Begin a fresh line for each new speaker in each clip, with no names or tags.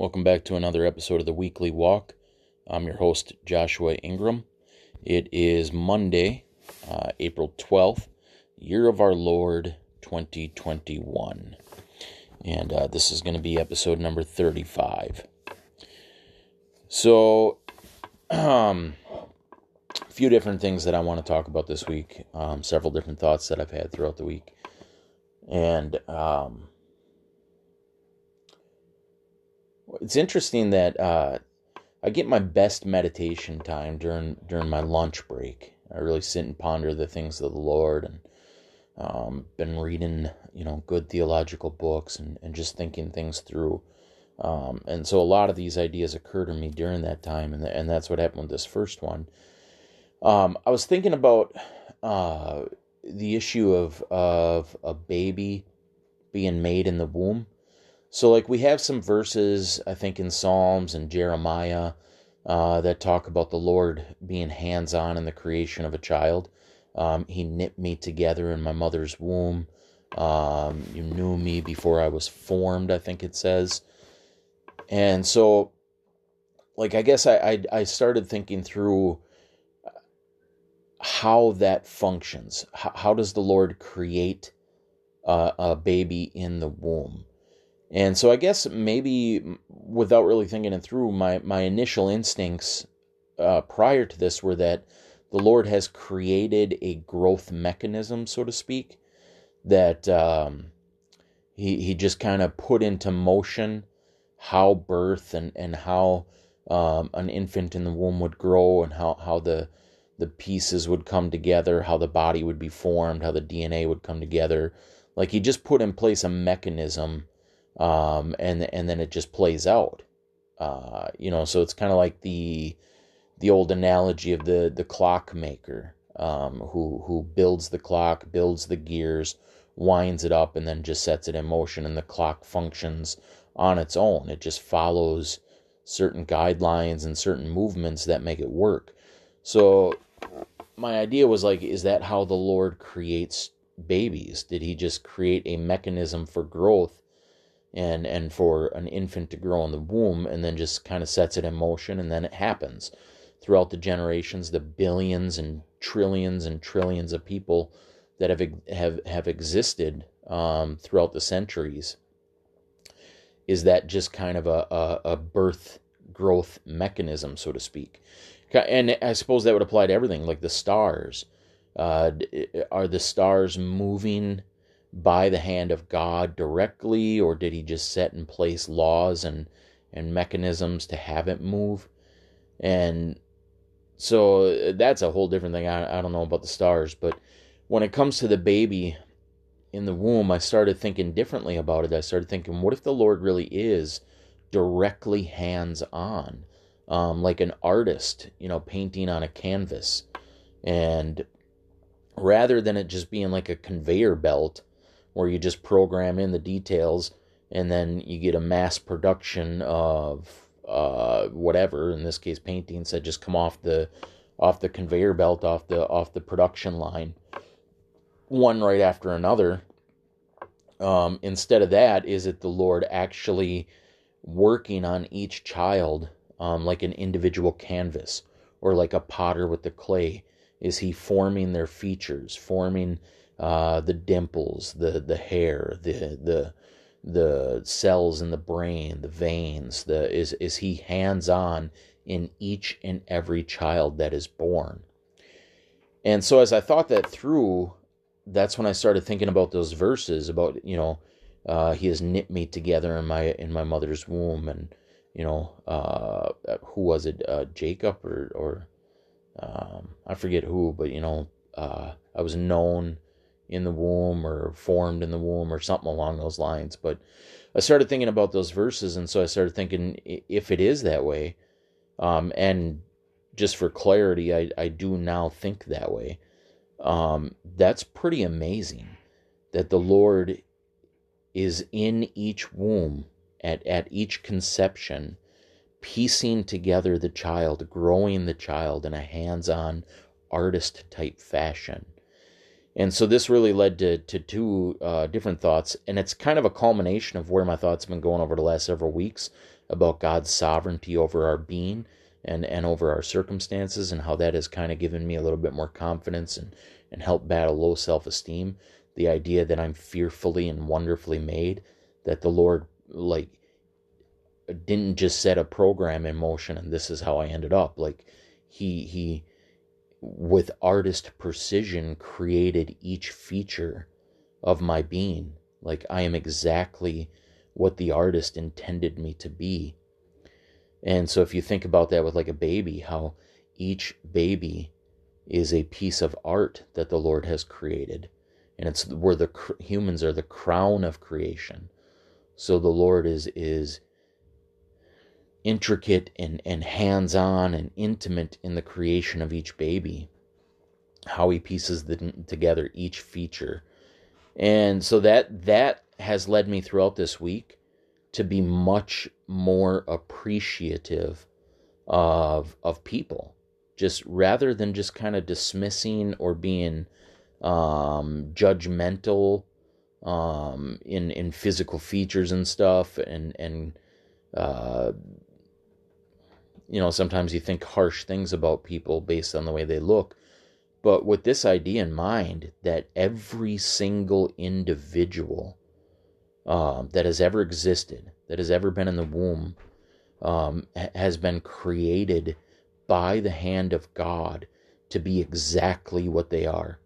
Welcome back to another episode of the Weekly Walk. I'm your host, Joshua Ingram. It is Monday, uh, April 12th, year of our Lord 2021. And uh, this is going to be episode number 35. So, um, a few different things that I want to talk about this week, um, several different thoughts that I've had throughout the week. And, um, it's interesting that uh, I get my best meditation time during during my lunch break. I really sit and ponder the things of the Lord and um, been reading, you know, good theological books and, and just thinking things through. Um, and so a lot of these ideas occur to me during that time, and, and that's what happened with this first one. Um, I was thinking about uh, the issue of of a baby being made in the womb so, like, we have some verses, I think, in Psalms and Jeremiah uh, that talk about the Lord being hands on in the creation of a child. Um, he knit me together in my mother's womb. Um, you knew me before I was formed, I think it says. And so, like, I guess I, I, I started thinking through how that functions. How, how does the Lord create uh, a baby in the womb? And so I guess maybe without really thinking it through, my, my initial instincts uh, prior to this were that the Lord has created a growth mechanism, so to speak, that um, he, he just kind of put into motion how birth and, and how um, an infant in the womb would grow and how, how the, the pieces would come together, how the body would be formed, how the DNA would come together. Like he just put in place a mechanism um, and and then it just plays out. Uh, you know, so it's kind of like the the old analogy of the the clockmaker um, who who builds the clock, builds the gears, winds it up, and then just sets it in motion, and the clock functions on its own. It just follows certain guidelines and certain movements that make it work. So my idea was like, is that how the Lord creates babies? Did he just create a mechanism for growth and and for an infant to grow in the womb and then just kind of sets it in motion and then it happens. Throughout the generations the billions and trillions and trillions of people that have have have existed um, throughout the centuries is that just kind of a, a, a birth growth mechanism so to speak. And i suppose that would apply to everything like the stars. Uh, are the stars moving by the hand of God directly, or did he just set in place laws and, and mechanisms to have it move? And so that's a whole different thing. I, I don't know about the stars, but when it comes to the baby in the womb, I started thinking differently about it. I started thinking, what if the Lord really is directly hands on, um, like an artist, you know, painting on a canvas? And rather than it just being like a conveyor belt, where you just program in the details and then you get a mass production of uh, whatever in this case paintings that just come off the off the conveyor belt off the off the production line. One right after another. Um, instead of that is it the lord actually working on each child um, like an individual canvas or like a potter with the clay? Is he forming their features forming uh, the dimples, the the hair, the the the cells in the brain, the veins. The is is he hands on in each and every child that is born. And so as I thought that through, that's when I started thinking about those verses about you know uh, he has knit me together in my in my mother's womb and you know uh, who was it uh, Jacob or or um, I forget who but you know uh, I was known in the womb or formed in the womb or something along those lines. But I started thinking about those verses, and so I started thinking if it is that way, um, and just for clarity, I, I do now think that way. Um, that's pretty amazing that the Lord is in each womb at, at each conception, piecing together the child, growing the child in a hands on artist type fashion And so this really led to, to two uh, different thoughts. And it's kind of a culmination of where my thoughts have been going over the last several weeks about God's sovereignty over our being and, and over our circumstances and how that has kind of given me a little bit more confidence and, and helped battle low self esteem. The idea that I'm fearfully and wonderfully made, that the Lord, like, didn't just set a program in motion and this is how I ended up. Like, he, he, with artist precision created each feature of my being. Like I am exactly what the artist intended me to be. And so if you think about that with like a baby, how each baby is a piece of art that the Lord has created. And it's where the humans are the crown of creation. So the Lord is is intricate and, and hands on and intimate in the creation of each baby, how he pieces the, together each feature. And so that that has led me throughout this week to be much more appreciative of of people just rather than just kind of dismissing or being um, judgmental um, in in physical features and stuff and and uh, you know, sometimes you think harsh things about people based on the way they look. But with this idea in mind that every single individual um, that has ever existed, that has ever been in the womb, um, has been created by the hand of God to be exactly what they are,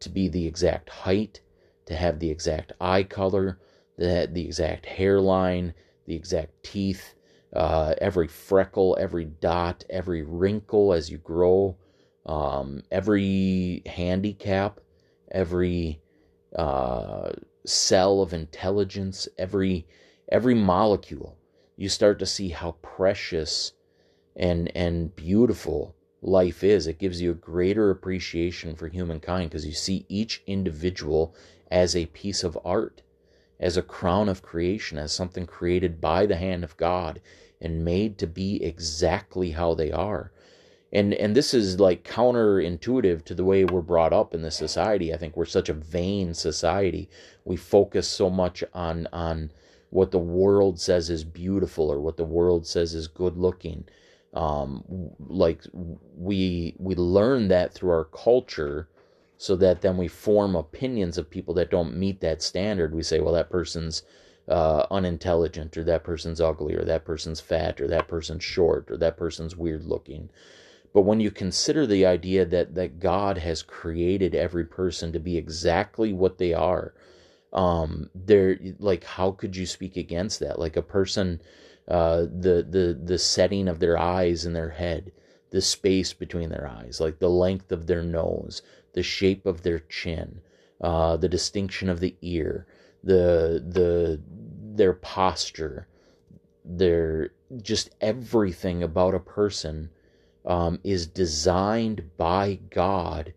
to be the exact height, to have the exact eye color, the, the exact hairline, the exact teeth, uh, every freckle, every dot, every wrinkle as you grow, um, every handicap, every uh, cell of intelligence, every every molecule. You start to see how precious and and beautiful life is. It gives you a greater appreciation for humankind because you see each individual as a piece of art as a crown of creation, as something created by the hand of God and made to be exactly how they are. And and this is like counterintuitive to the way we're brought up in this society. I think we're such a vain society. We focus so much on on what the world says is beautiful or what the world says is good looking. Um, like we we learn that through our culture so that then we form opinions of people that don't meet that standard. We say, well, that person's uh, unintelligent, or that person's ugly, or that person's fat, or that person's short, or that person's weird looking. But when you consider the idea that, that God has created every person to be exactly what they are, um, there, like, how could you speak against that? Like a person, uh, the the the setting of their eyes and their head, the space between their eyes, like the length of their nose, the shape of their chin, uh, the distinction of the ear, the the their posture, their just everything about a person um, is designed by God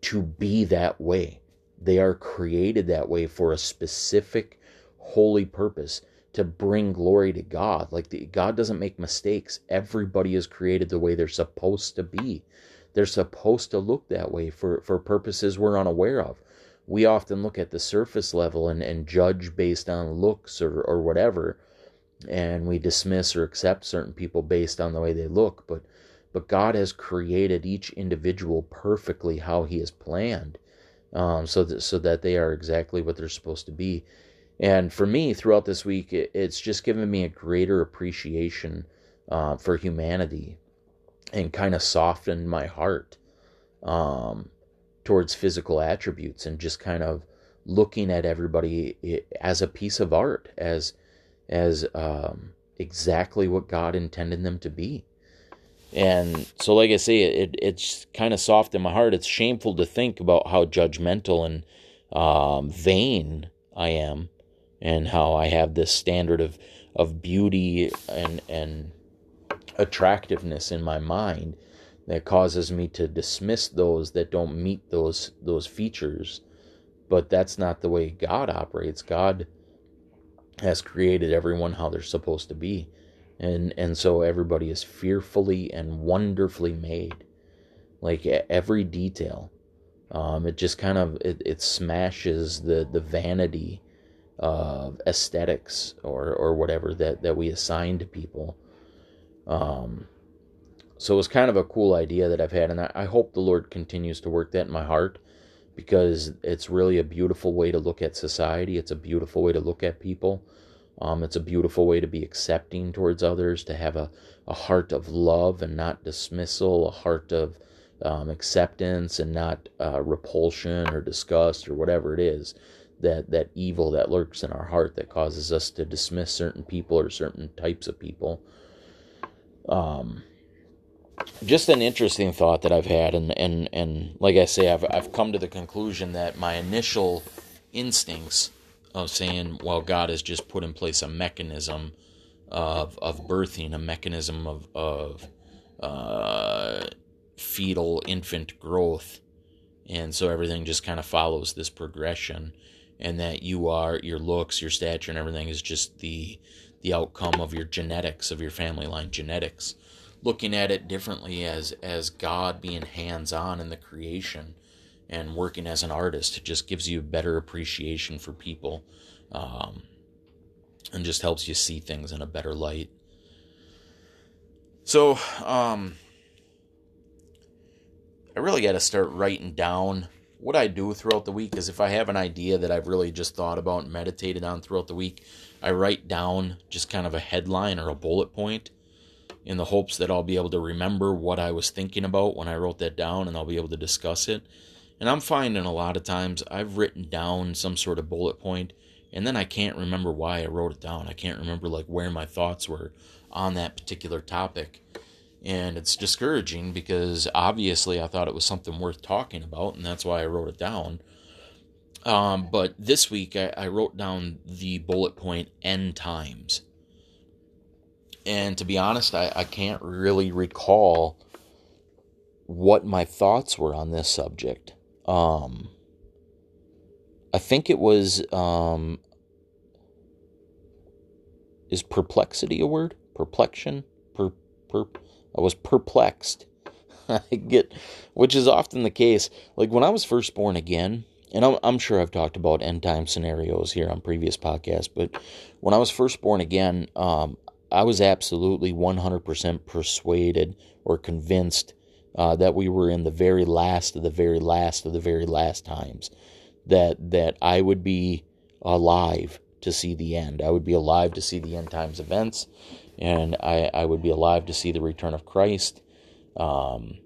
to be that way. They are created that way for a specific holy purpose to bring glory to God. Like the, God doesn't make mistakes. Everybody is created the way they're supposed to be. They're supposed to look that way for, for purposes we're unaware of. We often look at the surface level and, and judge based on looks or, or whatever, and we dismiss or accept certain people based on the way they look. But but God has created each individual perfectly how He has planned, um, so that so that they are exactly what they're supposed to be. And for me, throughout this week, it, it's just given me a greater appreciation uh, for humanity and kind of softened my heart um, towards physical attributes and just kind of looking at everybody as a piece of art, as as um, exactly what God intended them to be. And so, like I say, it, it's kind of soft in my heart. It's shameful to think about how judgmental and um, vain I am, and how I have this standard of of beauty and and attractiveness in my mind that causes me to dismiss those that don't meet those those features. But that's not the way God operates. God has created everyone how they're supposed to be. And and so everybody is fearfully and wonderfully made. Like every detail. Um, it just kind of it, it smashes the the vanity of aesthetics or or whatever that that we assign to people. Um, so it was kind of a cool idea that I've had, and I, I hope the Lord continues to work that in my heart because it's really a beautiful way to look at society. It's a beautiful way to look at people. Um, it's a beautiful way to be accepting towards others, to have a, a heart of love and not dismissal, a heart of um, acceptance and not uh, repulsion or disgust or whatever it is that that evil that lurks in our heart that causes us to dismiss certain people or certain types of people. Um, just an interesting thought that I've had, and and and like I say, I've I've come to the conclusion that my initial instincts of saying, well, God has just put in place a mechanism of of birthing, a mechanism of of uh, fetal infant growth, and so everything just kind of follows this progression, and that you are your looks, your stature, and everything is just the the outcome of your genetics of your family line genetics. Looking at it differently as as God being hands on in the creation and working as an artist. It just gives you a better appreciation for people um, and just helps you see things in a better light. So, um, I really got to start writing down what I do throughout the week. Is if I have an idea that I've really just thought about and meditated on throughout the week, I write down just kind of a headline or a bullet point in the hopes that I'll be able to remember what I was thinking about when I wrote that down and I'll be able to discuss it. And I'm finding a lot of times I've written down some sort of bullet point and then I can't remember why I wrote it down. I can't remember like where my thoughts were on that particular topic. And it's discouraging because obviously I thought it was something worth talking about, and that's why I wrote it down. Um, but this week I, I wrote down the bullet point end times. And to be honest, I, I can't really recall what my thoughts were on this subject. Um, I think it was um, is perplexity a word? Perplexion? Per, per, I was perplexed. I get, which is often the case. Like when I was first born again, and I'm, I'm sure I've talked about end time scenarios here on previous podcasts, but when I was first born again, um, I was absolutely 100% persuaded or convinced uh, that we were in the very last of the very last of the very last times. That that I would be alive to see the end. I would be alive to see the end times events, and I, I would be alive to see the return of Christ. Um,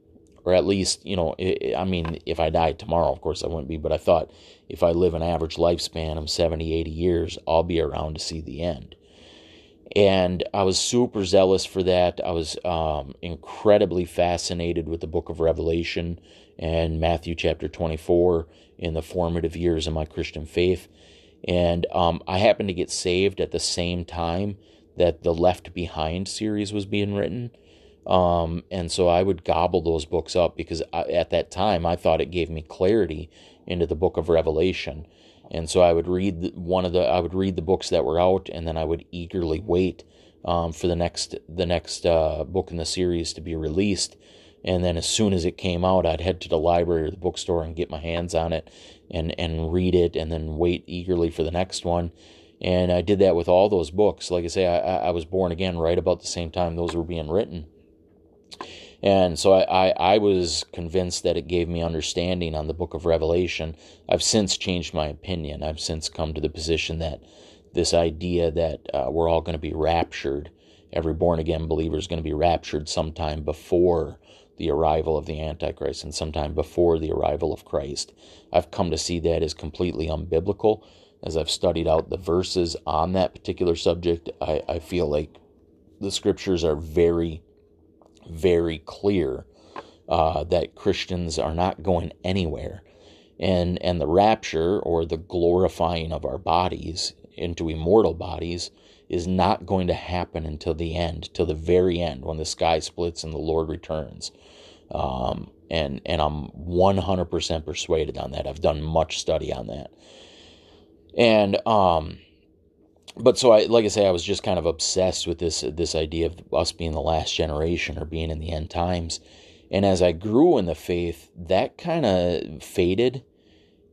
or at least, you know, I mean, if I died tomorrow, of course I wouldn't be, but I thought if I live an average lifespan of 70, 80 years, I'll be around to see the end and I was super zealous for that. I was um, incredibly fascinated with the book of Revelation and Matthew chapter 24 in the formative years of my Christian faith. And um, I happened to get saved at the same time that the Left Behind series was being written. Um, and so I would gobble those books up because I, at that time I thought it gave me clarity into the book of Revelation and so I would read one of the I would read the books that were out, and then I would eagerly wait um, for the next the next uh, book in the series to be released. And then as soon as it came out, I'd head to the library or the bookstore and get my hands on it and and read it, and then wait eagerly for the next one. And I did that with all those books. Like I say, I, I was born again right about the same time those were being written. And so I, I, I, was convinced that it gave me understanding on the book of Revelation. I've since changed my opinion. I've since come to the position that this idea that uh, we're all going to be raptured, every born again believer is going to be raptured sometime before the arrival of the Antichrist and sometime before the arrival of Christ. I've come to see that as completely unbiblical. As I've studied out the verses on that particular subject, I, I feel like the scriptures are very very clear uh, that Christians are not going anywhere. And, and the rapture or the glorifying of our bodies into immortal bodies is not going to happen until the end, till the very end, when the sky splits and the Lord returns. Um, and and I'm 100% persuaded on that. I've done much study on that. And um, but so I like I say I was just kind of obsessed with this this idea of us being the last generation or being in the end times And as I grew in the faith, that kind of faded.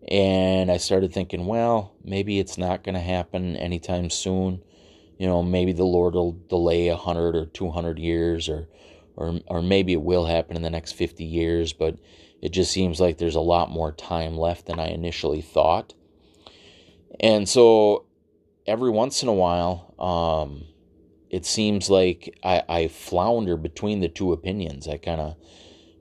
And I started thinking, well, maybe it's not going to happen anytime soon. You know, maybe the Lord will delay a hundred or two hundred years, or, or, or maybe it will happen in the next fifty years. But it just seems like there's a lot more time left than I initially thought. And so every once in a while, um, it seems like I, I flounder between the two opinions. I kind of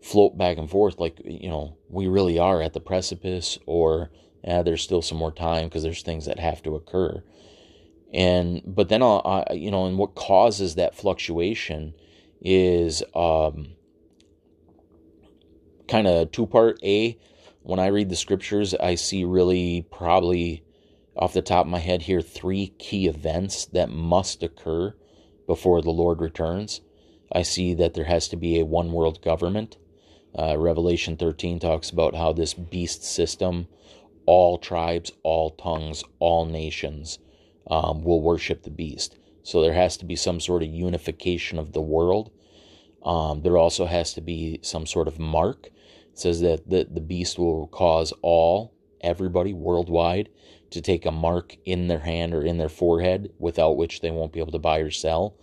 float back and forth, like, you know, we really are at the precipice, or yeah, there's still some more time because there's things that have to occur. And, but then, I'll, I, you know, and what causes that fluctuation is um, kind of two part. A, when I read the scriptures, I see really probably off the top of my head here three key events that must occur before the Lord returns. I see that there has to be a one world government. Uh, Revelation 13 talks about how this beast system, all tribes, all tongues, all nations um, will worship the beast. So there has to be some sort of unification of the world. Um, there also has to be some sort of mark. It says that the, the beast will cause all, everybody worldwide, to take a mark in their hand or in their forehead without which they won't be able to buy or sell.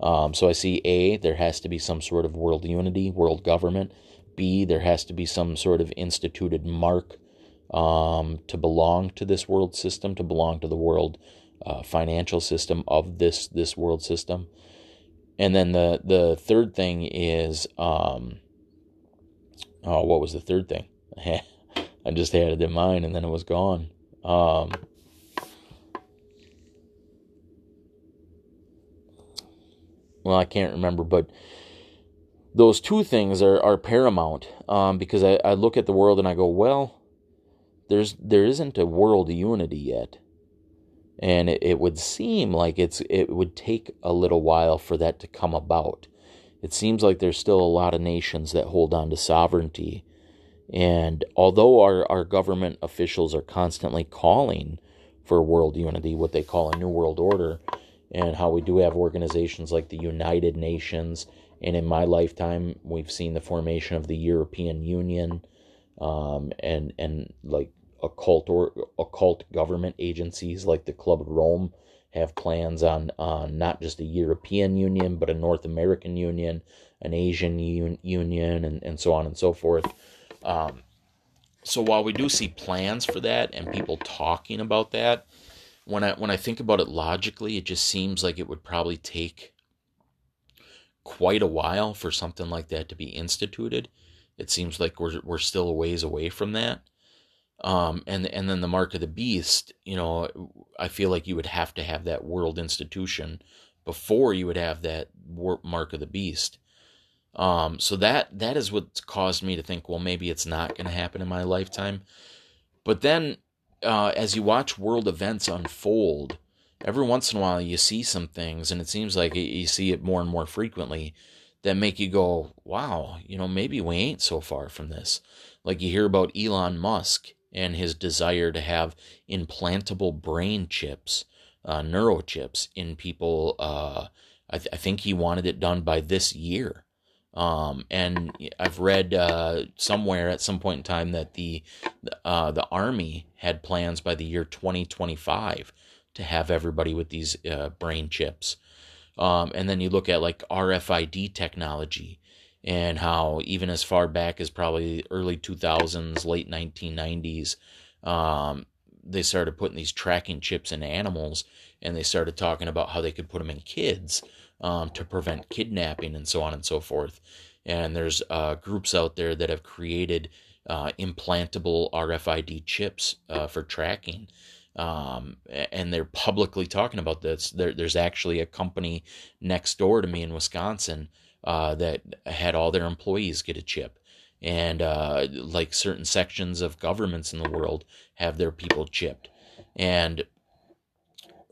Um, so I see A, there has to be some sort of world unity, world government. B, there has to be some sort of instituted mark um, to belong to this world system, to belong to the world uh, financial system of this this world system. And then the the third thing is, um, oh, what was the third thing? I just had it in mind and then it was gone. Um, well, I can't remember, but those two things are, are paramount um, because I, I look at the world and I go, well, there's there isn't a world unity yet, and it, it would seem like it's it would take a little while for that to come about. It seems like there's still a lot of nations that hold on to sovereignty and although our, our government officials are constantly calling for world unity, what they call a new world order, and how we do have organizations like the United Nations, and in my lifetime, we've seen the formation of the European Union, um, and and like occult or occult government agencies like the Club of Rome have plans on on not just a European Union, but a North American Union, an Asian un- Union, and, and so on and so forth. Um, so while we do see plans for that and people talking about that, when I when I think about it logically, it just seems like it would probably take quite a while for something like that to be instituted. It seems like we're we're still a ways away from that. Um, and and then the mark of the beast, you know, I feel like you would have to have that world institution before you would have that mark of the beast. Um, so that that is what's caused me to think, well, maybe it's not going to happen in my lifetime. But then, uh, as you watch world events unfold, every once in a while you see some things, and it seems like you see it more and more frequently that make you go, wow, you know, maybe we ain't so far from this. Like you hear about Elon Musk and his desire to have implantable brain chips, uh, neurochips in people. Uh, I, th- I think he wanted it done by this year. Um, and I've read uh, somewhere at some point in time that the uh, the army had plans by the year 2025 to have everybody with these uh, brain chips. Um, and then you look at like RFID technology and how even as far back as probably early 2000s, late 1990s, um, they started putting these tracking chips in animals and they started talking about how they could put them in kids um, to prevent kidnapping and so on and so forth. And there's uh, groups out there that have created uh, implantable RFID chips uh, for tracking. Um, and they're publicly talking about this. There, there's actually a company next door to me in Wisconsin uh, that had all their employees get a chip. And uh, like certain sections of governments in the world have their people chipped. And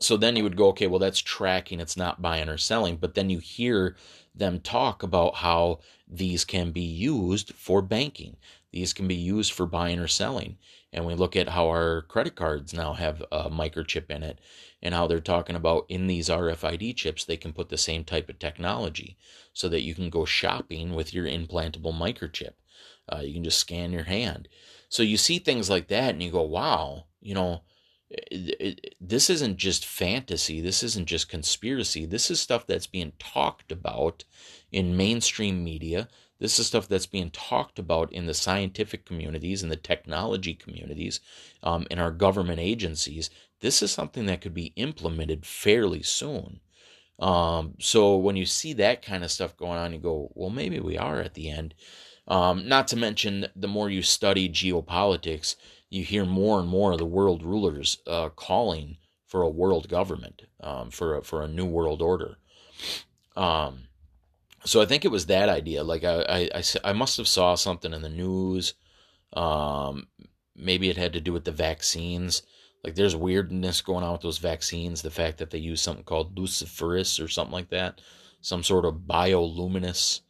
so then you would go, okay, well, that's tracking, it's not buying or selling. But then you hear them talk about how these can be used for banking. These can be used for buying or selling. And we look at how our credit cards now have a microchip in it and how they're talking about in these RFID chips, they can put the same type of technology so that you can go shopping with your implantable microchip. Uh, you can just scan your hand. So you see things like that and you go, wow, you know, this isn't just fantasy. This isn't just conspiracy. This is stuff that's being talked about in mainstream media. This is stuff that's being talked about in the scientific communities and the technology communities, um, in our government agencies. This is something that could be implemented fairly soon. Um, so when you see that kind of stuff going on, you go, well, maybe we are at the end. Um, not to mention, the more you study geopolitics, you hear more and more of the world rulers uh, calling for a world government, um, for a, for a new world order. Um, so I think it was that idea. Like I, I, I, must have saw something in the news. Um, maybe it had to do with the vaccines. Like there's weirdness going on with those vaccines. The fact that they use something called luciferase or something like that, some sort of bioluminous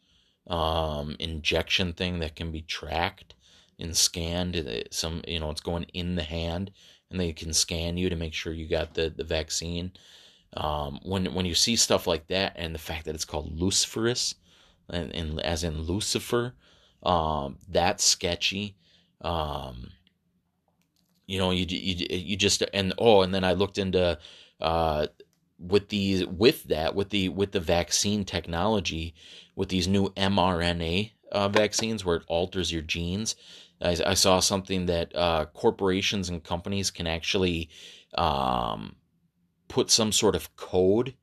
um, injection thing that can be tracked and scanned. Some you know it's going in the hand, and they can scan you to make sure you got the the vaccine. Um, when when you see stuff like that, and the fact that it's called luciferase, and, and as in Lucifer, um, that's sketchy. Um, you know, you, you you just and oh, and then I looked into uh, with these with that with the with the vaccine technology with these new mRNA uh, vaccines where it alters your genes. I, I saw something that uh, corporations and companies can actually um, put some sort of code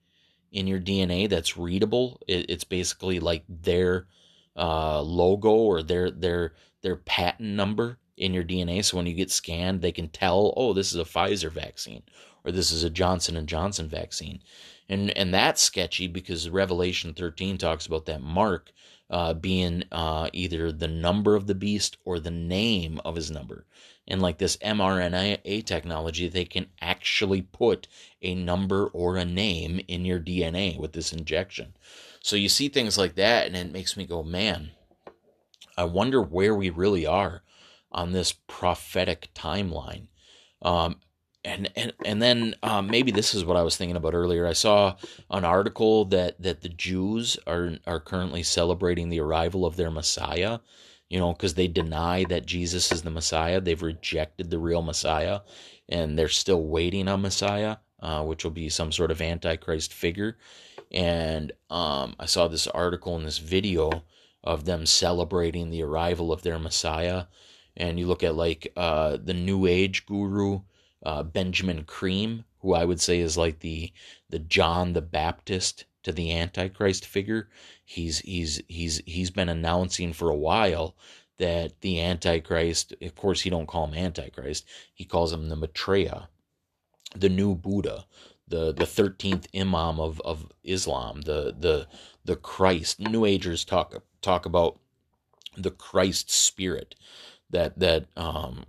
in your DNA that's readable. It, it's basically like their uh, logo or their their their patent number in your DNA. So when you get scanned, they can tell, oh, this is a Pfizer vaccine or this is a Johnson and Johnson vaccine, and and that's sketchy because Revelation 13 talks about that mark uh, being uh, either the number of the beast or the name of his number. And like this mRNA technology, they can actually put a number or a name in your DNA with this injection. So you see things like that, and it makes me go, man, I wonder where we really are on this prophetic timeline. Um, and and and then um, maybe this is what I was thinking about earlier. I saw an article that that the Jews are are currently celebrating the arrival of their Messiah. You know, because they deny that Jesus is the Messiah. They've rejected the real Messiah, and they're still waiting on Messiah, uh, which will be some sort of antichrist figure. And um, I saw this article and this video of them celebrating the arrival of their Messiah. And you look at like uh, the New Age guru uh, Benjamin Creme, who I would say is like the the John the Baptist to the Antichrist figure. He's he's he's he's been announcing for a while that the Antichrist, of course, he don't call him Antichrist. He calls him the Maitreya, the new Buddha, the the thirteenth Imam of, of Islam, the the the Christ. New Agers talk talk about the Christ spirit that that um,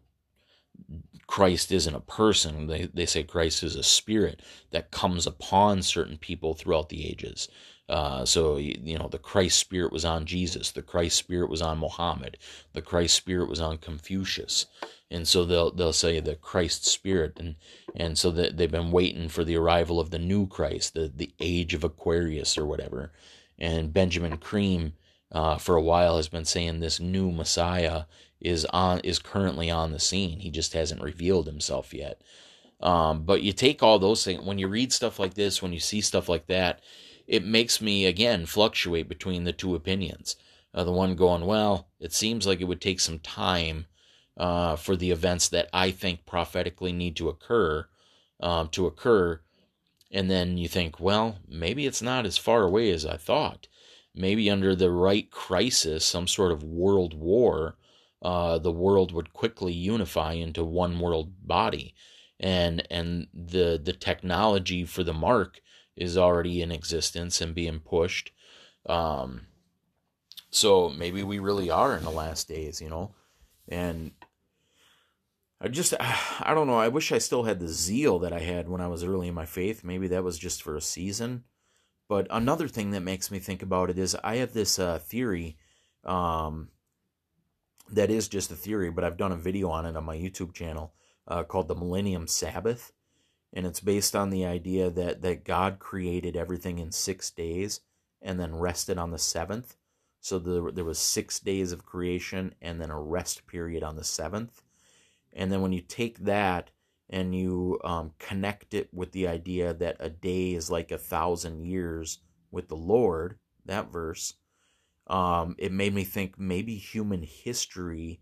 Christ isn't a person. They, they say Christ is a spirit that comes upon certain people throughout the ages. Uh, so, you know, the Christ spirit was on Jesus. The Christ spirit was on Muhammad. The Christ spirit was on Confucius. And so they'll, they'll say the Christ spirit. And, and so that they've been waiting for the arrival of the new Christ, the, the age of Aquarius or whatever. And Benjamin Creme, uh, for a while, has been saying this new Messiah is on is currently on the scene. He just hasn't revealed himself yet. Um, but you take all those things when you read stuff like this, when you see stuff like that, it makes me again fluctuate between the two opinions. Uh, the one going, well, it seems like it would take some time uh, for the events that I think prophetically need to occur um, to occur, and then you think, well, maybe it's not as far away as I thought. Maybe under the right crisis, some sort of world war, uh, the world would quickly unify into one world body, and and the the technology for the mark is already in existence and being pushed. Um, so maybe we really are in the last days, you know, and I just I don't know. I wish I still had the zeal that I had when I was early in my faith. Maybe that was just for a season, But another thing that makes me think about it is I have this uh, theory um, that is just a theory, but I've done a video on it on my YouTube channel uh, called the Millennium Sabbath. And it's based on the idea that, that God created everything in six days and then rested on the seventh. So the, there was six days of creation and then a rest period on the seventh. And then when you take that and you um, connect it with the idea that a day is like a thousand years with the Lord, that verse, um, it made me think maybe human history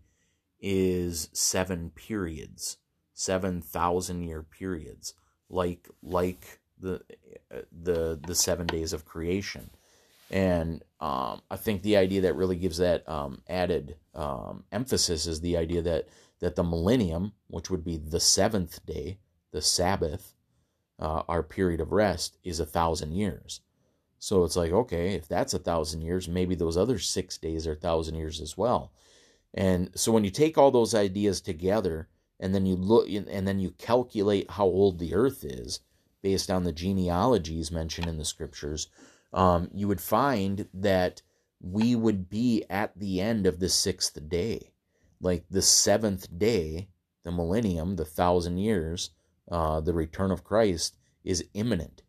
is seven periods, seven thousand year periods, like like the the the seven days of creation, and um, I think the idea that really gives that um, added um, emphasis is the idea that that the millennium, which would be the seventh day, the Sabbath, uh, our period of rest, is a thousand years. So it's like, okay, if that's a thousand years, maybe those other six days are a thousand years as well. And so when you take all those ideas together and then you look and then you calculate how old the earth is based on the genealogies mentioned in the scriptures, um, you would find that we would be at the end of the sixth day. Like the seventh day, the millennium, the thousand years, uh, the return of Christ is imminent.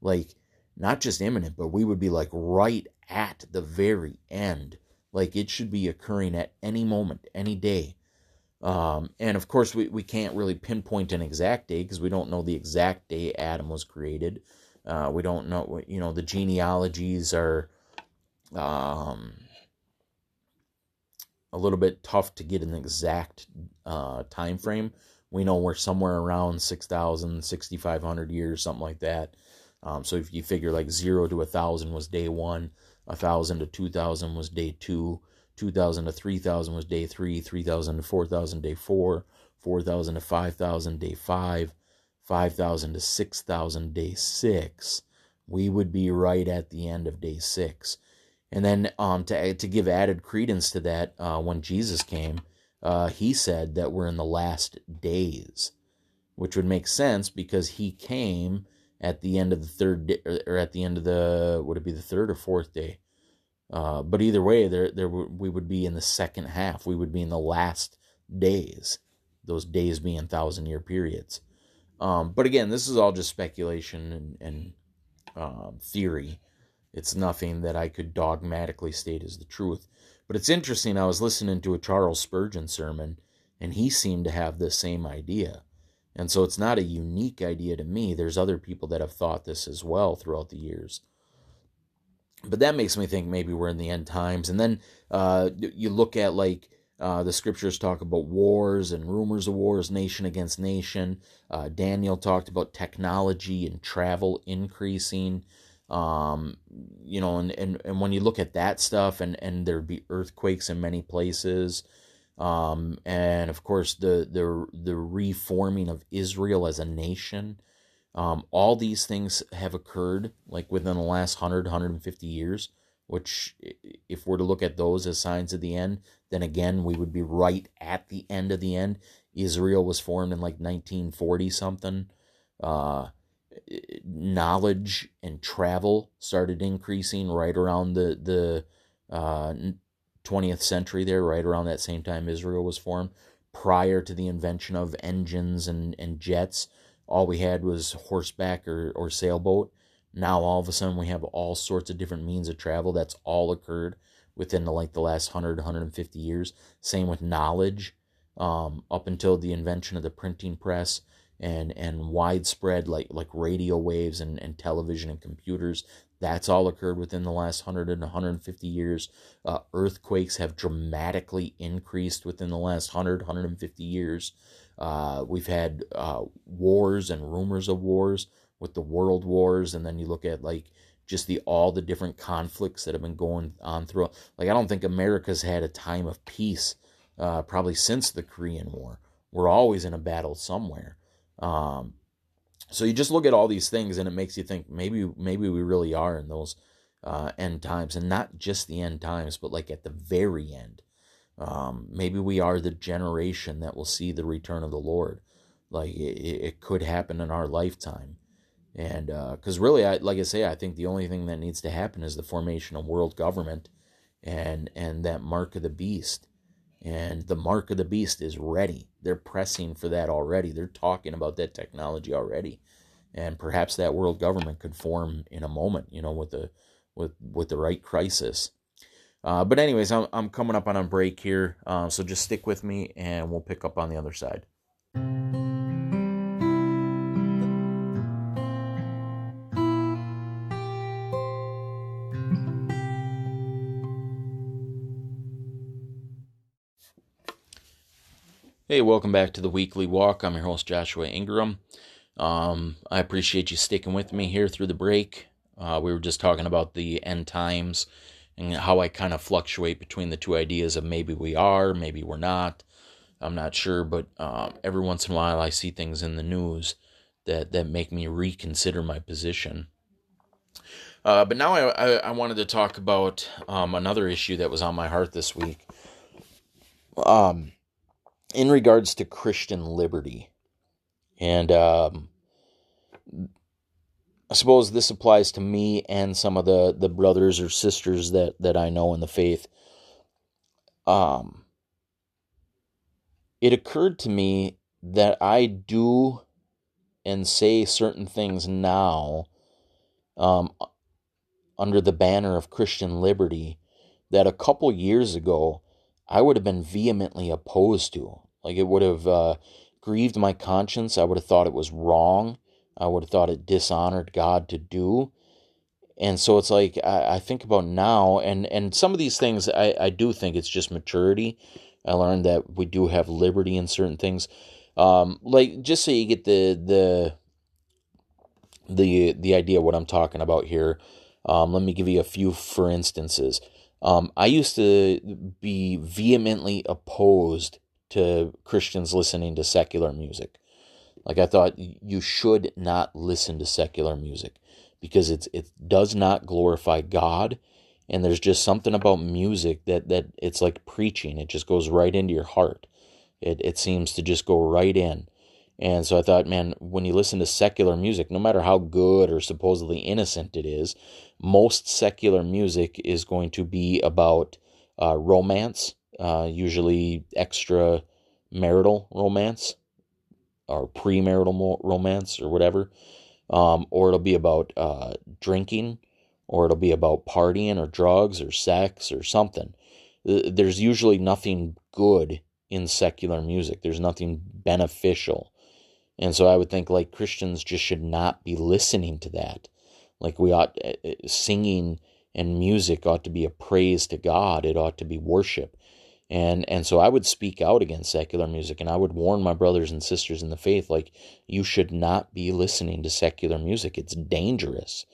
Like not just imminent, but we would be like right at the very end. Like it should be occurring at any moment, any day. Um, and of course, we, we can't really pinpoint an exact day because we don't know the exact day Adam was created. Uh, we don't know, you know, the genealogies are um, a little bit tough to get an exact uh, time frame. We know we're somewhere around 6,000, 6,500 years, something like that. Um, so if you figure like zero to a thousand was day one, a thousand to two thousand was day two, two thousand to three thousand was day three, three thousand to four thousand day four, four thousand to five thousand day five, five thousand to six thousand day six, we would be right at the end of day six. And then um, to to give added credence to that, uh, when Jesus came, uh, he said that we're in the last days, which would make sense because he came at the end of the third day, or at the end of the would it be the third or fourth day? Uh, but either way, there there we would be in the second half. We would be in the last days. Those days being thousand year periods. Um, but again, this is all just speculation and, and um, theory. It's nothing that I could dogmatically state as the truth. But it's interesting. I was listening to a Charles Spurgeon sermon, and he seemed to have the same idea. And so it's not a unique idea to me. There's other people that have thought this as well throughout the years. But that makes me think maybe we're in the end times. And then uh, you look at like uh, the scriptures talk about wars and rumors of wars, nation against nation. Uh, Daniel talked about technology and travel increasing. Um, you know, and, and, and when you look at that stuff, and, and there'd be earthquakes in many places um, and of course the the the reforming of Israel as a nation. Um, all these things have occurred like within the last 100 150 years which if we're to look at those as signs of the end then again we would be right at the end of the end israel was formed in like 1940 something uh, knowledge and travel started increasing right around the the uh, 20th century there, right around that same time Israel was formed, prior to the invention of engines and, and jets. All we had was horseback or, or sailboat. Now all of a sudden we have all sorts of different means of travel. That's all occurred within the, like the last 100, 150 years. Same with knowledge. Um, up until the invention of the printing press and and widespread like like radio waves and, and television and computers that's all occurred within the last 100 and 150 years. Uh, earthquakes have dramatically increased within the last 100, 150 years. Uh, we've had uh, wars and rumors of wars with the world wars, and then you look at like just the all the different conflicts that have been going on through. Like I don't think America's had a time of peace uh, probably since the Korean War. We're always in a battle somewhere. Um, so you just look at all these things and it makes you think maybe maybe we really are in those uh, end times and not just the end times but like at the very end. Um, maybe we are the generation that will see the return of the lord. Like it, it could happen in our lifetime. And because uh, really, I like I say, I think the only thing that needs to happen is the formation of world government, and and that mark of the beast, and the mark of the beast is ready. They're pressing for that already. They're talking about that technology already, and perhaps that world government could form in a moment. You know, with the with with the right crisis. Uh, but anyways, I'm I'm coming up on a break here, uh, so just stick with me, and we'll pick up on the other side. Hey, welcome back to the weekly walk. I'm your host, Joshua Ingram. Um, I appreciate you sticking with me here through the break. Uh, we were just talking about the end times and how I kind of fluctuate between the two ideas of maybe we are, maybe we're not. I'm not sure, but um, every once in a while I see things in the news that, that make me reconsider my position. Uh, but now I, I, I, wanted to talk about um, another issue that was on my heart this week. Um, in regards to Christian liberty. And um, I suppose this applies to me and some of the, the brothers or sisters that, that I know in the faith. Um, it occurred to me that I do and say certain things now um, under the banner of Christian liberty that a couple years ago I would have been vehemently opposed to. Like it would have uh, grieved my conscience. I would have thought it was wrong. I would have thought it dishonored God to do. And so it's like I, I think about now, and and some of these things I, I do think it's just maturity. I learned that we do have liberty in certain things. Um, like just so you get the the the the idea what I'm talking about here. Um, let me give you a few for instances. Um, I used to be vehemently opposed to Christians listening to secular music. Like I thought you should not listen to secular music because it's it does not glorify God and there's just something about music that that it's like preaching. It just goes right into your heart. It it seems to just go right in. And so I thought, man, when you listen to secular music, no matter how good or supposedly innocent it is, most secular music is going to be about uh, romance, uh, usually extra marital romance or premarital romance or whatever. Um, or it'll be about uh, drinking, or it'll be about partying or drugs or sex or something. There's usually nothing good in secular music. There's nothing beneficial. And so I would think like Christians just should not be listening to that. Like we ought, eh, eh, singing and music ought to be a praise to God. It ought to be worship. And, and so I would speak out against secular music and I would warn my brothers and sisters in the faith, like, you should not be listening to secular music. It's dangerous.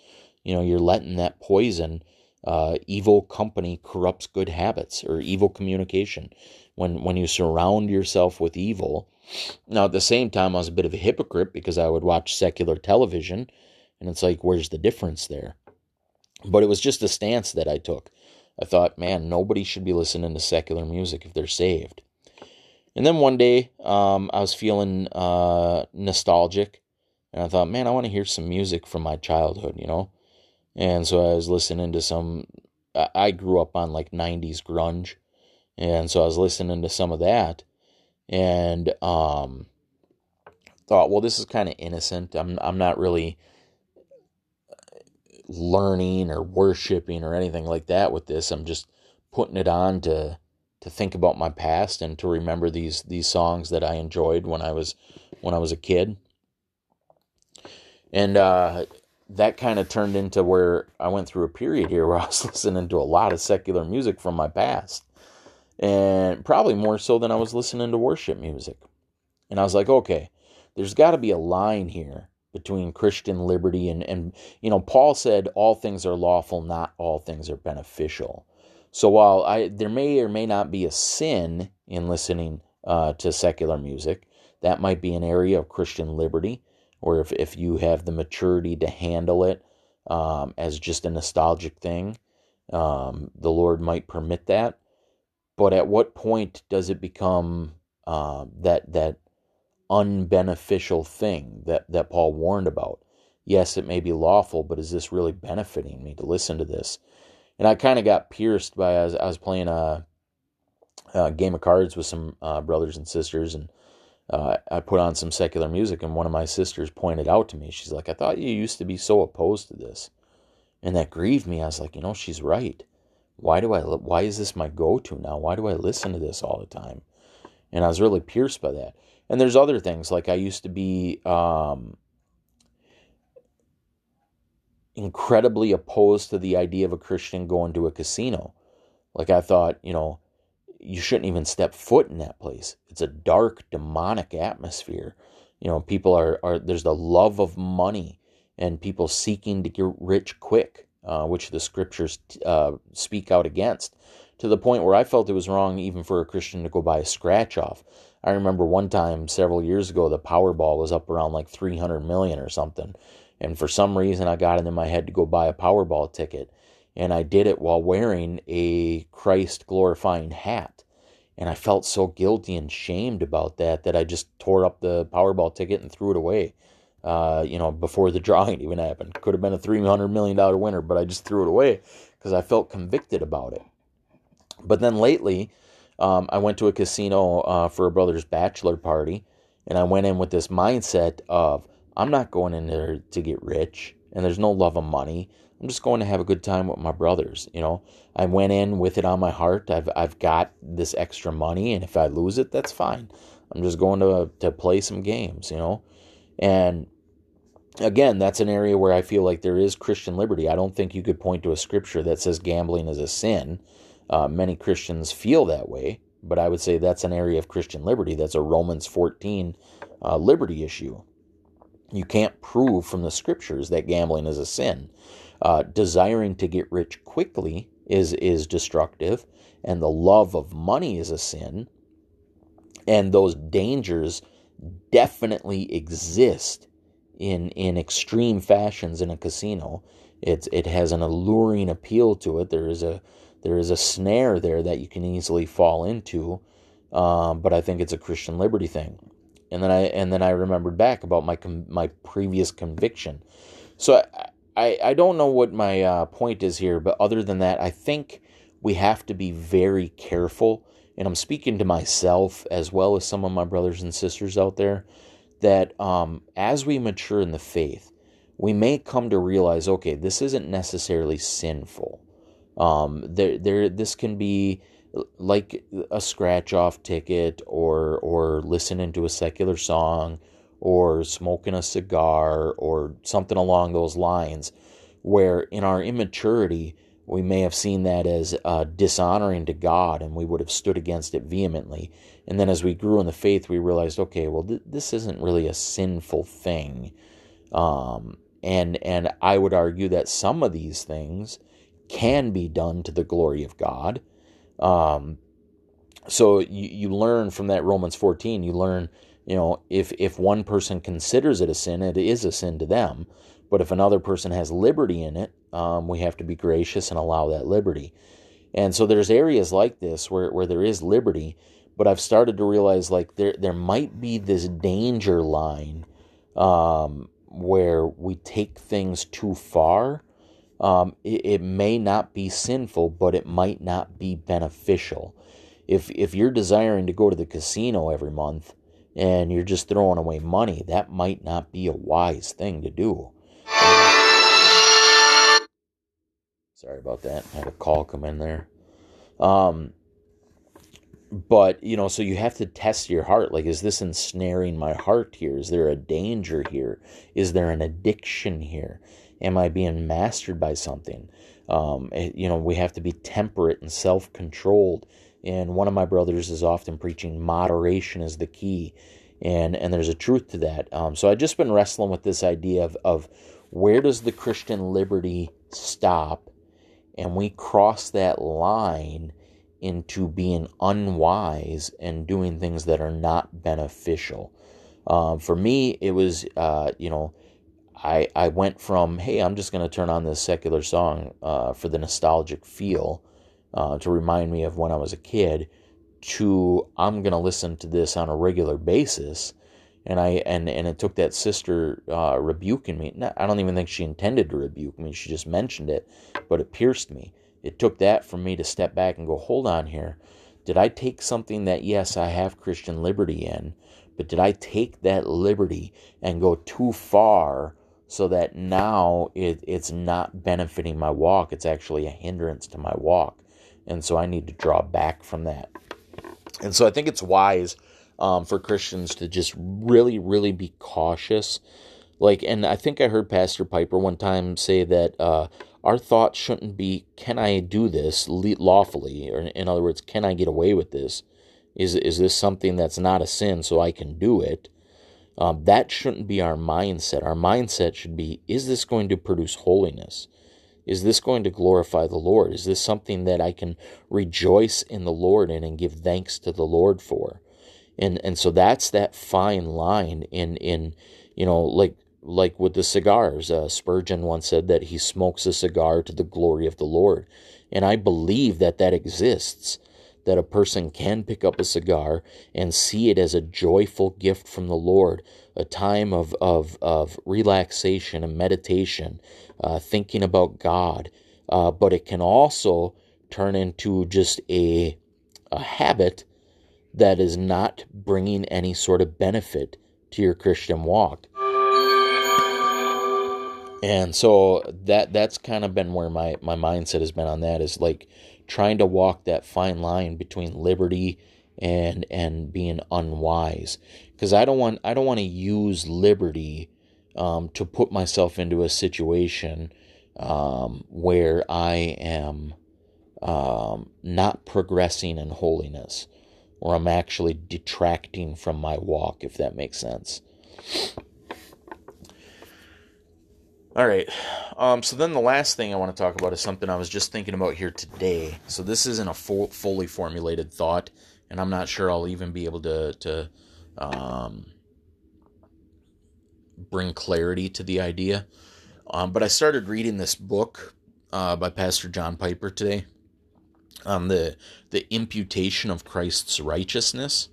You know, you're letting that poison, uh, evil company corrupts good habits or evil communication. When, when you surround yourself with evil, now, at the same time, I was a bit of a hypocrite because I would watch secular television, and it's like, where's the difference there? But it was just a stance that I took. I thought, man, nobody should be listening to secular music if they're saved. And then one day, um, I was feeling uh, nostalgic, and I thought, man, I want to hear some music from my childhood, you know? And so I was listening to some, I grew up on like 90s grunge, and so I was listening to some of that and um, thought, well, this is kind of innocent. I'm I'm not really learning or worshiping or anything like that with this. I'm just putting it on to to think about my past and to remember these these songs that I enjoyed when I was when I was a kid. And uh, that kind of turned into where I went through a period here where I was listening to a lot of secular music from my past and probably more so than I was listening to worship music. And I was like, okay, there's got to be a line here between Christian liberty and, and, you know, Paul said all things are lawful, not all things are beneficial. So while I there may or may not be a sin in listening uh, to secular music, that might be an area of Christian liberty, or if, if you have the maturity to handle it um, as just a nostalgic thing, um, the Lord might permit that. But at what point does it become uh, that that unbeneficial thing that that Paul warned about? yes, it may be lawful, but is this really benefiting me to listen to this? And I kind of got pierced by as I was playing a, a, game of cards with some uh, brothers and sisters, and uh, I put on some secular music, and one of my sisters pointed out to me, she's like, "I thought you used to be so opposed to this," and that grieved me. I was like, you know, she's right. Why do I? Why is this my go-to now? Why do I listen to this all the time? And I was really pierced by that. And there's other things like I used to be um, incredibly opposed to the idea of a Christian going to a casino. Like I thought, you know, you shouldn't even step foot in that place. It's a dark, demonic atmosphere. You know, people are, are there's the love of money and people seeking to get rich quick, uh, which the scriptures uh, speak out against, to the point where I felt it was wrong even for a Christian to go buy a scratch off. I remember one time several years ago, the Powerball was up around like 300 million or something. And for some reason, I got it in my head to go buy a Powerball ticket. And I did it while wearing a Christ glorifying hat. And I felt so guilty and shamed about that that I just tore up the Powerball ticket and threw it away. Uh, you know, before the drawing even happened. Could have been a $300 million winner, but I just threw it away because I felt convicted about it. But then lately, um, I went to a casino uh, for a brother's bachelor party, and I went in with this mindset of I'm not going in there to get rich, and there's no love of money. I'm just going to have a good time with my brothers. You know, I went in with it on my heart. I've I've got this extra money, and if I lose it, that's fine. I'm just going to to play some games. You know, and again, that's an area where I feel like there is Christian liberty. I don't think you could point to a scripture that says gambling is a sin. Uh, many Christians feel that way, but I would say that's an area of Christian liberty. That's a Romans 14 uh, liberty issue. You can't prove from the scriptures that gambling is a sin. Uh, desiring to get rich quickly is is destructive, and the love of money is a sin. And those dangers definitely exist in in extreme fashions in a casino. It's it has an alluring appeal to it. There is a there is a snare there that you can easily fall into. Um, but I think it's a Christian liberty thing and then I and then I remembered back about my my previous conviction. So I I, I don't know what my uh, point is here, but other than that, I think we have to be very careful. And I'm speaking to myself as well as some of my brothers and sisters out there that um, as we mature in the faith, we may come to realize, okay, this isn't necessarily sinful. Um, there, there, this can be like a scratch off ticket or or listening to a secular song or smoking a cigar or something along those lines where in our immaturity we may have seen that as uh, dishonoring to God and we would have stood against it vehemently. And then as we grew in the faith, we realized, okay, well, th- this isn't really a sinful thing. Um, and, and I would argue that some of these things can be done to the glory of God. Um, so you, you learn from that Romans 14, you learn, you know, if, if one person considers it a sin, it is a sin to them. But if another person has liberty in it, um, we have to be gracious and allow that liberty. And so there's areas like this where, where there is liberty, but I've started to realize like there there might be this danger line um, where we take things too far um, it, it may not be sinful, but it might not be beneficial. If if you're desiring to go to the casino every month and you're just throwing away money, that might not be a wise thing to do. Sorry about that. I had a call come in there. Um, but you know, so you have to test your heart. Like, is this ensnaring my heart here? Is there a danger here? Is there an addiction here? Am I being mastered by something? Um, eh, you know, we have to be temperate and self controlled. And one of my brothers is often preaching moderation is the key. And, and there's a truth to that. Um, so I've just been wrestling with this idea of, of where does the Christian liberty stop? And we cross that line into being unwise and doing things that are not beneficial. Um, for me, it was, uh, you know, I, I went from, hey, I'm just going to turn on this secular song uh, for the nostalgic feel uh, to remind me of when I was a kid, to I'm going to listen to this on a regular basis and I and and it took that sister uh, rebuking me. I don't even think she intended to rebuke me. She just mentioned it, but it pierced me. It took that for me to step back and go, hold on here. Did I take something that yes, I have Christian liberty in, but did I take that liberty and go too far so that now it, it's not benefiting my walk? It's actually a hindrance to my walk, and so I need to draw back from that. And so I think it's wise um, for Christians to just really, really be cautious. Like, and I think I heard Pastor Piper one time say that uh, our thoughts shouldn't be, "Can I do this lawfully?" Or, in other words, "Can I get away with this?" Is is this something that's not a sin, so I can do it? Um, that shouldn't be our mindset. Our mindset should be: Is this going to produce holiness? Is this going to glorify the Lord? Is this something that I can rejoice in the Lord in and give thanks to the Lord for? and and so that's that fine line in in you know like like with the cigars uh, spurgeon once said that he smokes a cigar to the glory of the lord and i believe that that exists that a person can pick up a cigar and see it as a joyful gift from the lord a time of of of relaxation and meditation uh, thinking about god uh, but it can also turn into just a a habit that is not bringing any sort of benefit to your Christian walk. And so that that's kind of been where my, my mindset has been on that is like trying to walk that fine line between liberty and and being unwise because I don't want I don't want to use liberty um, to put myself into a situation um, where I am um, not progressing in holiness or I'm actually detracting from my walk, if that makes sense. All right. Um, so then the last thing I want to talk about is something I was just thinking about here today. So this isn't a full, fully formulated thought, and I'm not sure I'll even be able to to um, bring clarity to the idea. Um, but I started reading this book uh, by Pastor John Piper today on the the imputation of Christ's righteousness.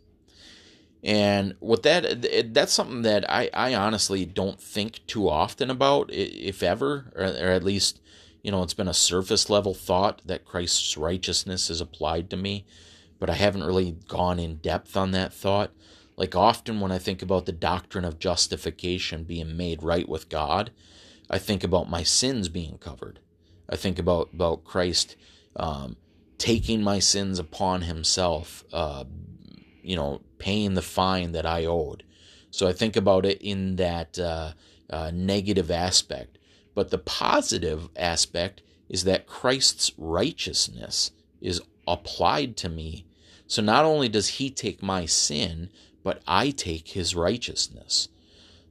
And what that that's something that I, I honestly don't think too often about, if ever, or, or at least you know it's been a surface level thought that Christ's righteousness is applied to me, but I haven't really gone in depth on that thought. Like often when I think about the doctrine of justification being made right with God, I think about my sins being covered. I think about about Christ um, taking my sins upon himself, uh, you know, paying the fine that I owed. So I think about it in that uh, uh, negative aspect. But the positive aspect is that Christ's righteousness is applied to me. So not only does he take my sin, but I take his righteousness.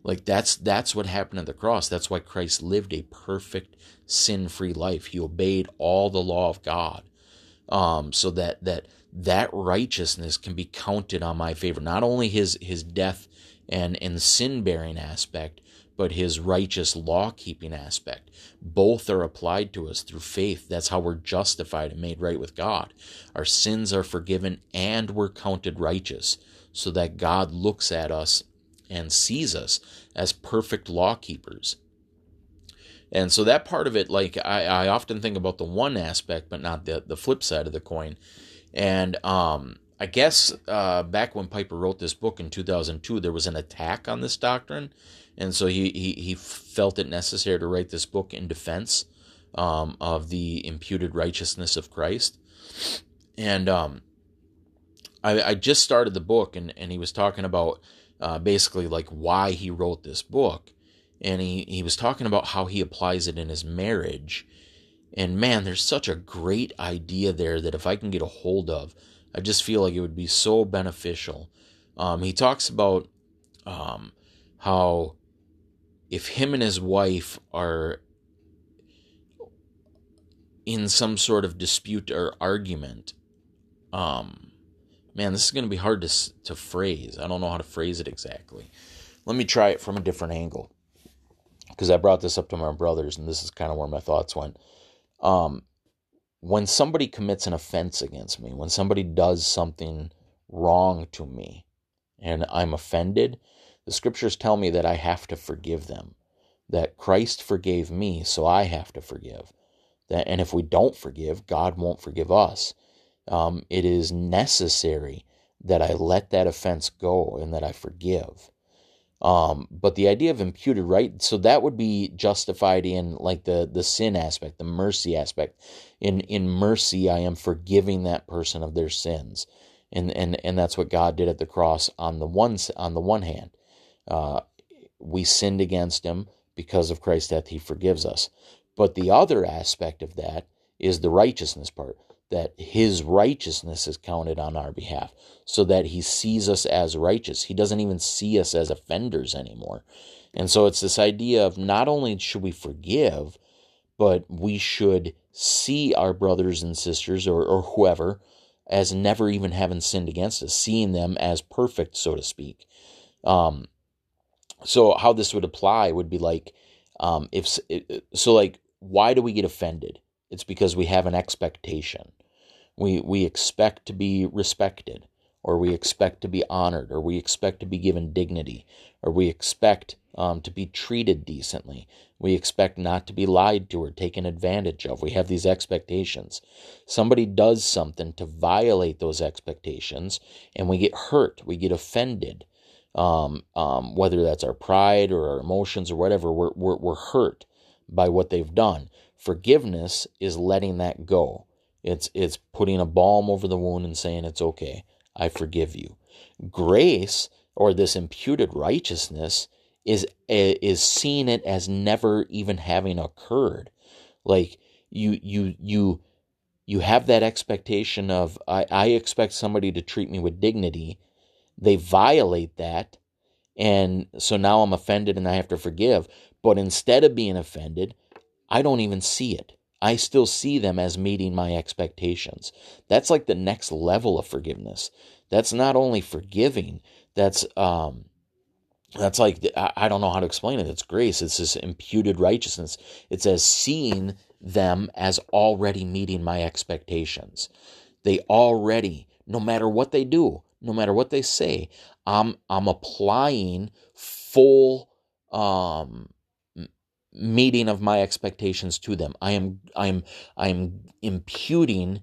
Like that's that's what happened at the cross. That's why Christ lived a perfect sin-free life. He obeyed all the law of God um, so that that that righteousness can be counted on my favor. Not only his his death and and sin bearing aspect, but his righteous law keeping aspect. Both are applied to us through faith. That's how we're justified and made right with God. Our sins are forgiven and we're counted righteous, so that God looks at us and sees us as perfect law keepers. And so that part of it, like I, I often think about the one aspect, but not the the flip side of the coin. And um, I guess uh, back when Piper wrote this book in 2002, there was an attack on this doctrine, and so he he, he felt it necessary to write this book in defense um, of the imputed righteousness of Christ. And um, I, I just started the book, and and he was talking about uh, basically like why he wrote this book and he, he was talking about how he applies it in his marriage. And man, there's such a great idea there that if I can get a hold of, I just feel like it would be so beneficial. Um, he talks about um, how if him and his wife are in some sort of dispute or argument, um, man, this is going to be hard to, to phrase. I don't know how to phrase it exactly. Let me try it from a different angle because I brought this up to my brothers, and this is kind of where my thoughts went. Um, when somebody commits an offense against me, when somebody does something wrong to me, and I'm offended, The scriptures tell me that I have to forgive them, that Christ forgave me, so I have to forgive. That, and if we don't forgive, God won't forgive us. Um, it is necessary that I let that offense go and that I forgive. Um, but the idea of imputed right, so that would be justified in like the the sin aspect, the mercy aspect. In in mercy, I am forgiving that person of their sins, and and and that's what God did at the cross on the one on the one hand. Uh, we sinned against Him because of Christ's death; He forgives us. But the other aspect of that is the righteousness part that his righteousness is counted on our behalf so that he sees us as righteous. He doesn't even see us as offenders anymore. And so it's this idea of not only should we forgive, but we should see our brothers and sisters or, or whoever as never even having sinned against us, seeing them as perfect, so to speak. Um, so how this would apply would be like, um, if so, like, why do we get offended? It's because we have an expectation. We, we expect to be respected, or we expect to be honored, or we expect to be given dignity, or we expect um, to be treated decently. We expect not to be lied to or taken advantage of. We have these expectations. Somebody does something to violate those expectations, and we get hurt, we get offended. Um, um, whether that's our pride or our emotions or whatever, we're, we're, we're hurt by what they've done. Forgiveness is letting that go. It's it's putting a balm over the wound and saying it's okay. I forgive you. Grace or this imputed righteousness is eh, is seeing it as never even having occurred. Like you you you you have that expectation of I, I expect somebody to treat me with dignity. They violate that and so now I'm offended and I have to forgive. But instead of being offended, I don't even see it. I still see them as meeting my expectations. That's like the next level of forgiveness. That's not only forgiving, that's um that's like I don't know how to explain it. It's grace. It's this imputed righteousness. It's as seeing them as already meeting my expectations. They already, no matter what they do, no matter what they say, I'm I'm applying full um meeting of my expectations to them. I am I am I am imputing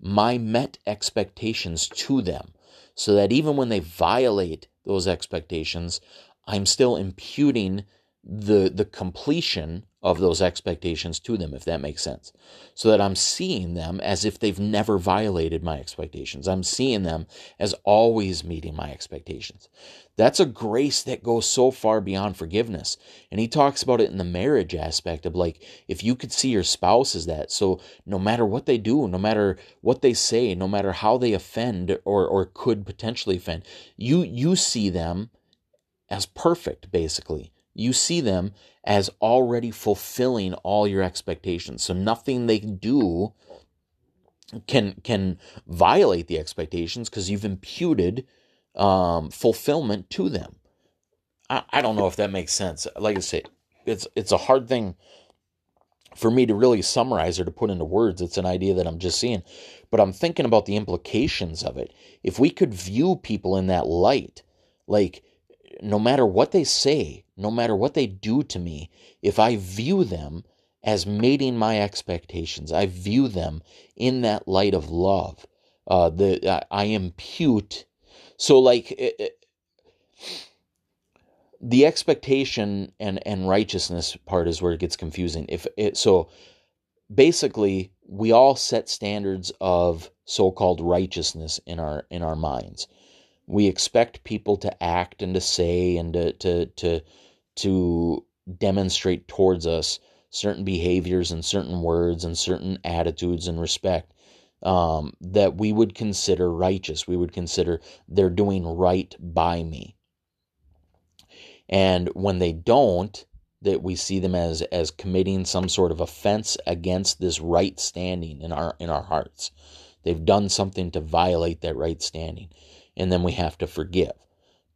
my met expectations to them so that even when they violate those expectations, I'm still imputing the the completion of those expectations to them if that makes sense. So that i'm seeing them as if they've never violated my expectations. I'm seeing them as always meeting my expectations. That's a grace that goes so far beyond forgiveness. And he talks about it in the marriage aspect of like if you could see your spouse as that so no matter what they do no matter what they say no matter how they offend or or could potentially offend you you see them as perfect basically you see them as already fulfilling all your expectations. So nothing they do can can violate the expectations because you've imputed um, fulfillment to them. I, I don't know if that makes sense. Like I say, it's it's a hard thing for me to really summarize or to put into words. It's an idea that I'm just seeing, but I'm thinking about the implications of it. If we could view people in that light, like no matter what they say, no matter what they do to me, if I view them as meeting my expectations, I view them in that light of love. Uh, the uh, I impute. So like it, it, the expectation and and righteousness part is where it gets confusing. If it so basically we all set standards of so-called righteousness in our in our minds we expect people to act and to say and to to to, to demonstrate towards us certain behaviors and certain words and certain attitudes and respect um, that we would consider righteous. We would consider they're doing right by me. And when they don't, that we see them as as committing some sort of offense against this right standing in our in our hearts. They've done something to violate that right standing and then we have to forgive.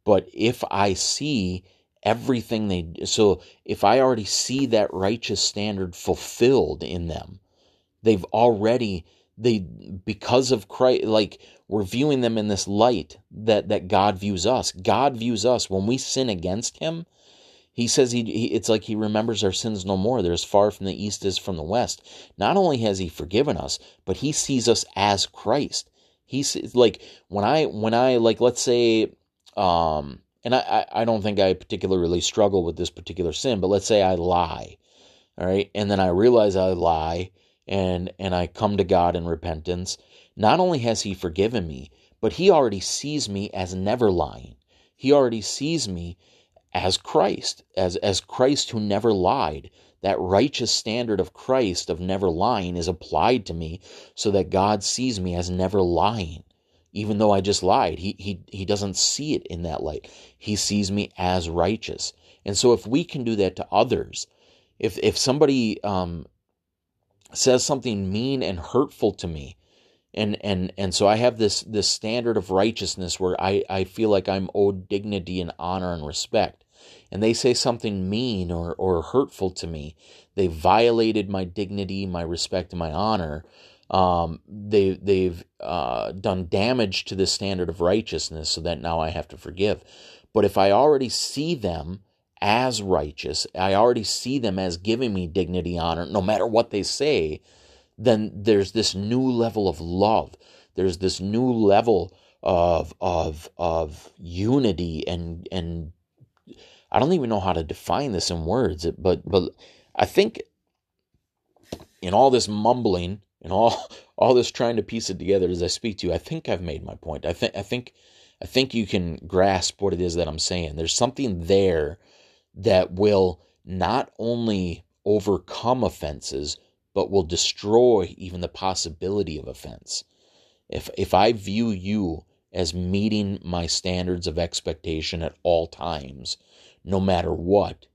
But if I see everything they so if I already see that righteous standard fulfilled in them, they've already they because of Christ like we're viewing them in this light that that God views us. God views us when we sin against him. He says he, he it's like he remembers our sins no more. They're as far from the east as from the west. Not only has he forgiven us, but he sees us as Christ. He's like when I when I like let's say um and I, I don't think I particularly struggle with this particular sin, but let's say I lie. All right. And then I realize I lie and and I come to God in repentance. Not only has he forgiven me, but he already sees me as never lying. He already sees me as Christ, as as Christ who never lied. That righteous standard of Christ of never lying is applied to me so that God sees me as never lying even though I just lied. He, he, he doesn't see it in that light. He sees me as righteous. And so if we can do that to others, if, if somebody um, says something mean and hurtful to me, and and and so I have this this standard of righteousness where I I feel like I'm owed dignity and honor and respect and they say something mean or or hurtful to me they violated my dignity my respect and my honor um, they they've uh, done damage to the standard of righteousness, so that now I have to forgive. But if I already see them as righteous, I already see them as giving me dignity, honor, no matter what they say, then there's this new level of love. There's this new level of of of unity and and I don't even know how to define this in words, but but I think in all this mumbling and all all this trying to piece it together as I speak to you, I think I've made my point. I think I think I think you can grasp what it is that I'm saying. There's something there that will not only overcome offenses, but will destroy even the possibility of offense. If if I view you as meeting my standards of expectation at all times, no matter what,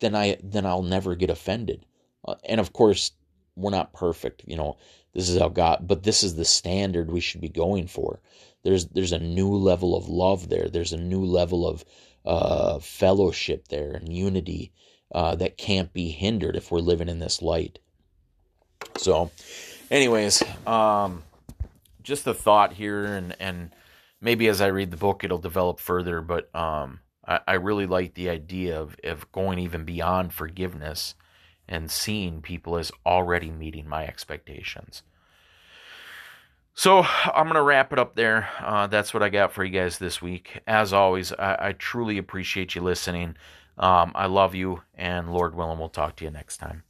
then I then I'll never get offended. Uh, and of course, we're not perfect, you know. This is how God, but this is the standard we should be going for. There's there's a new level of love there. There's a new level of uh, fellowship there and unity uh, that can't be hindered if we're living in this light. So, anyways, um, just a thought here, and and maybe as I read the book, it'll develop further. But um, I, I really like the idea of of going even beyond forgiveness and seeing people as already meeting my expectations. So I'm going to wrap it up there. Uh, that's what I got for you guys this week. As always, I, I truly appreciate you listening. Um, I love you, and Lord willing, we'll talk to you next time.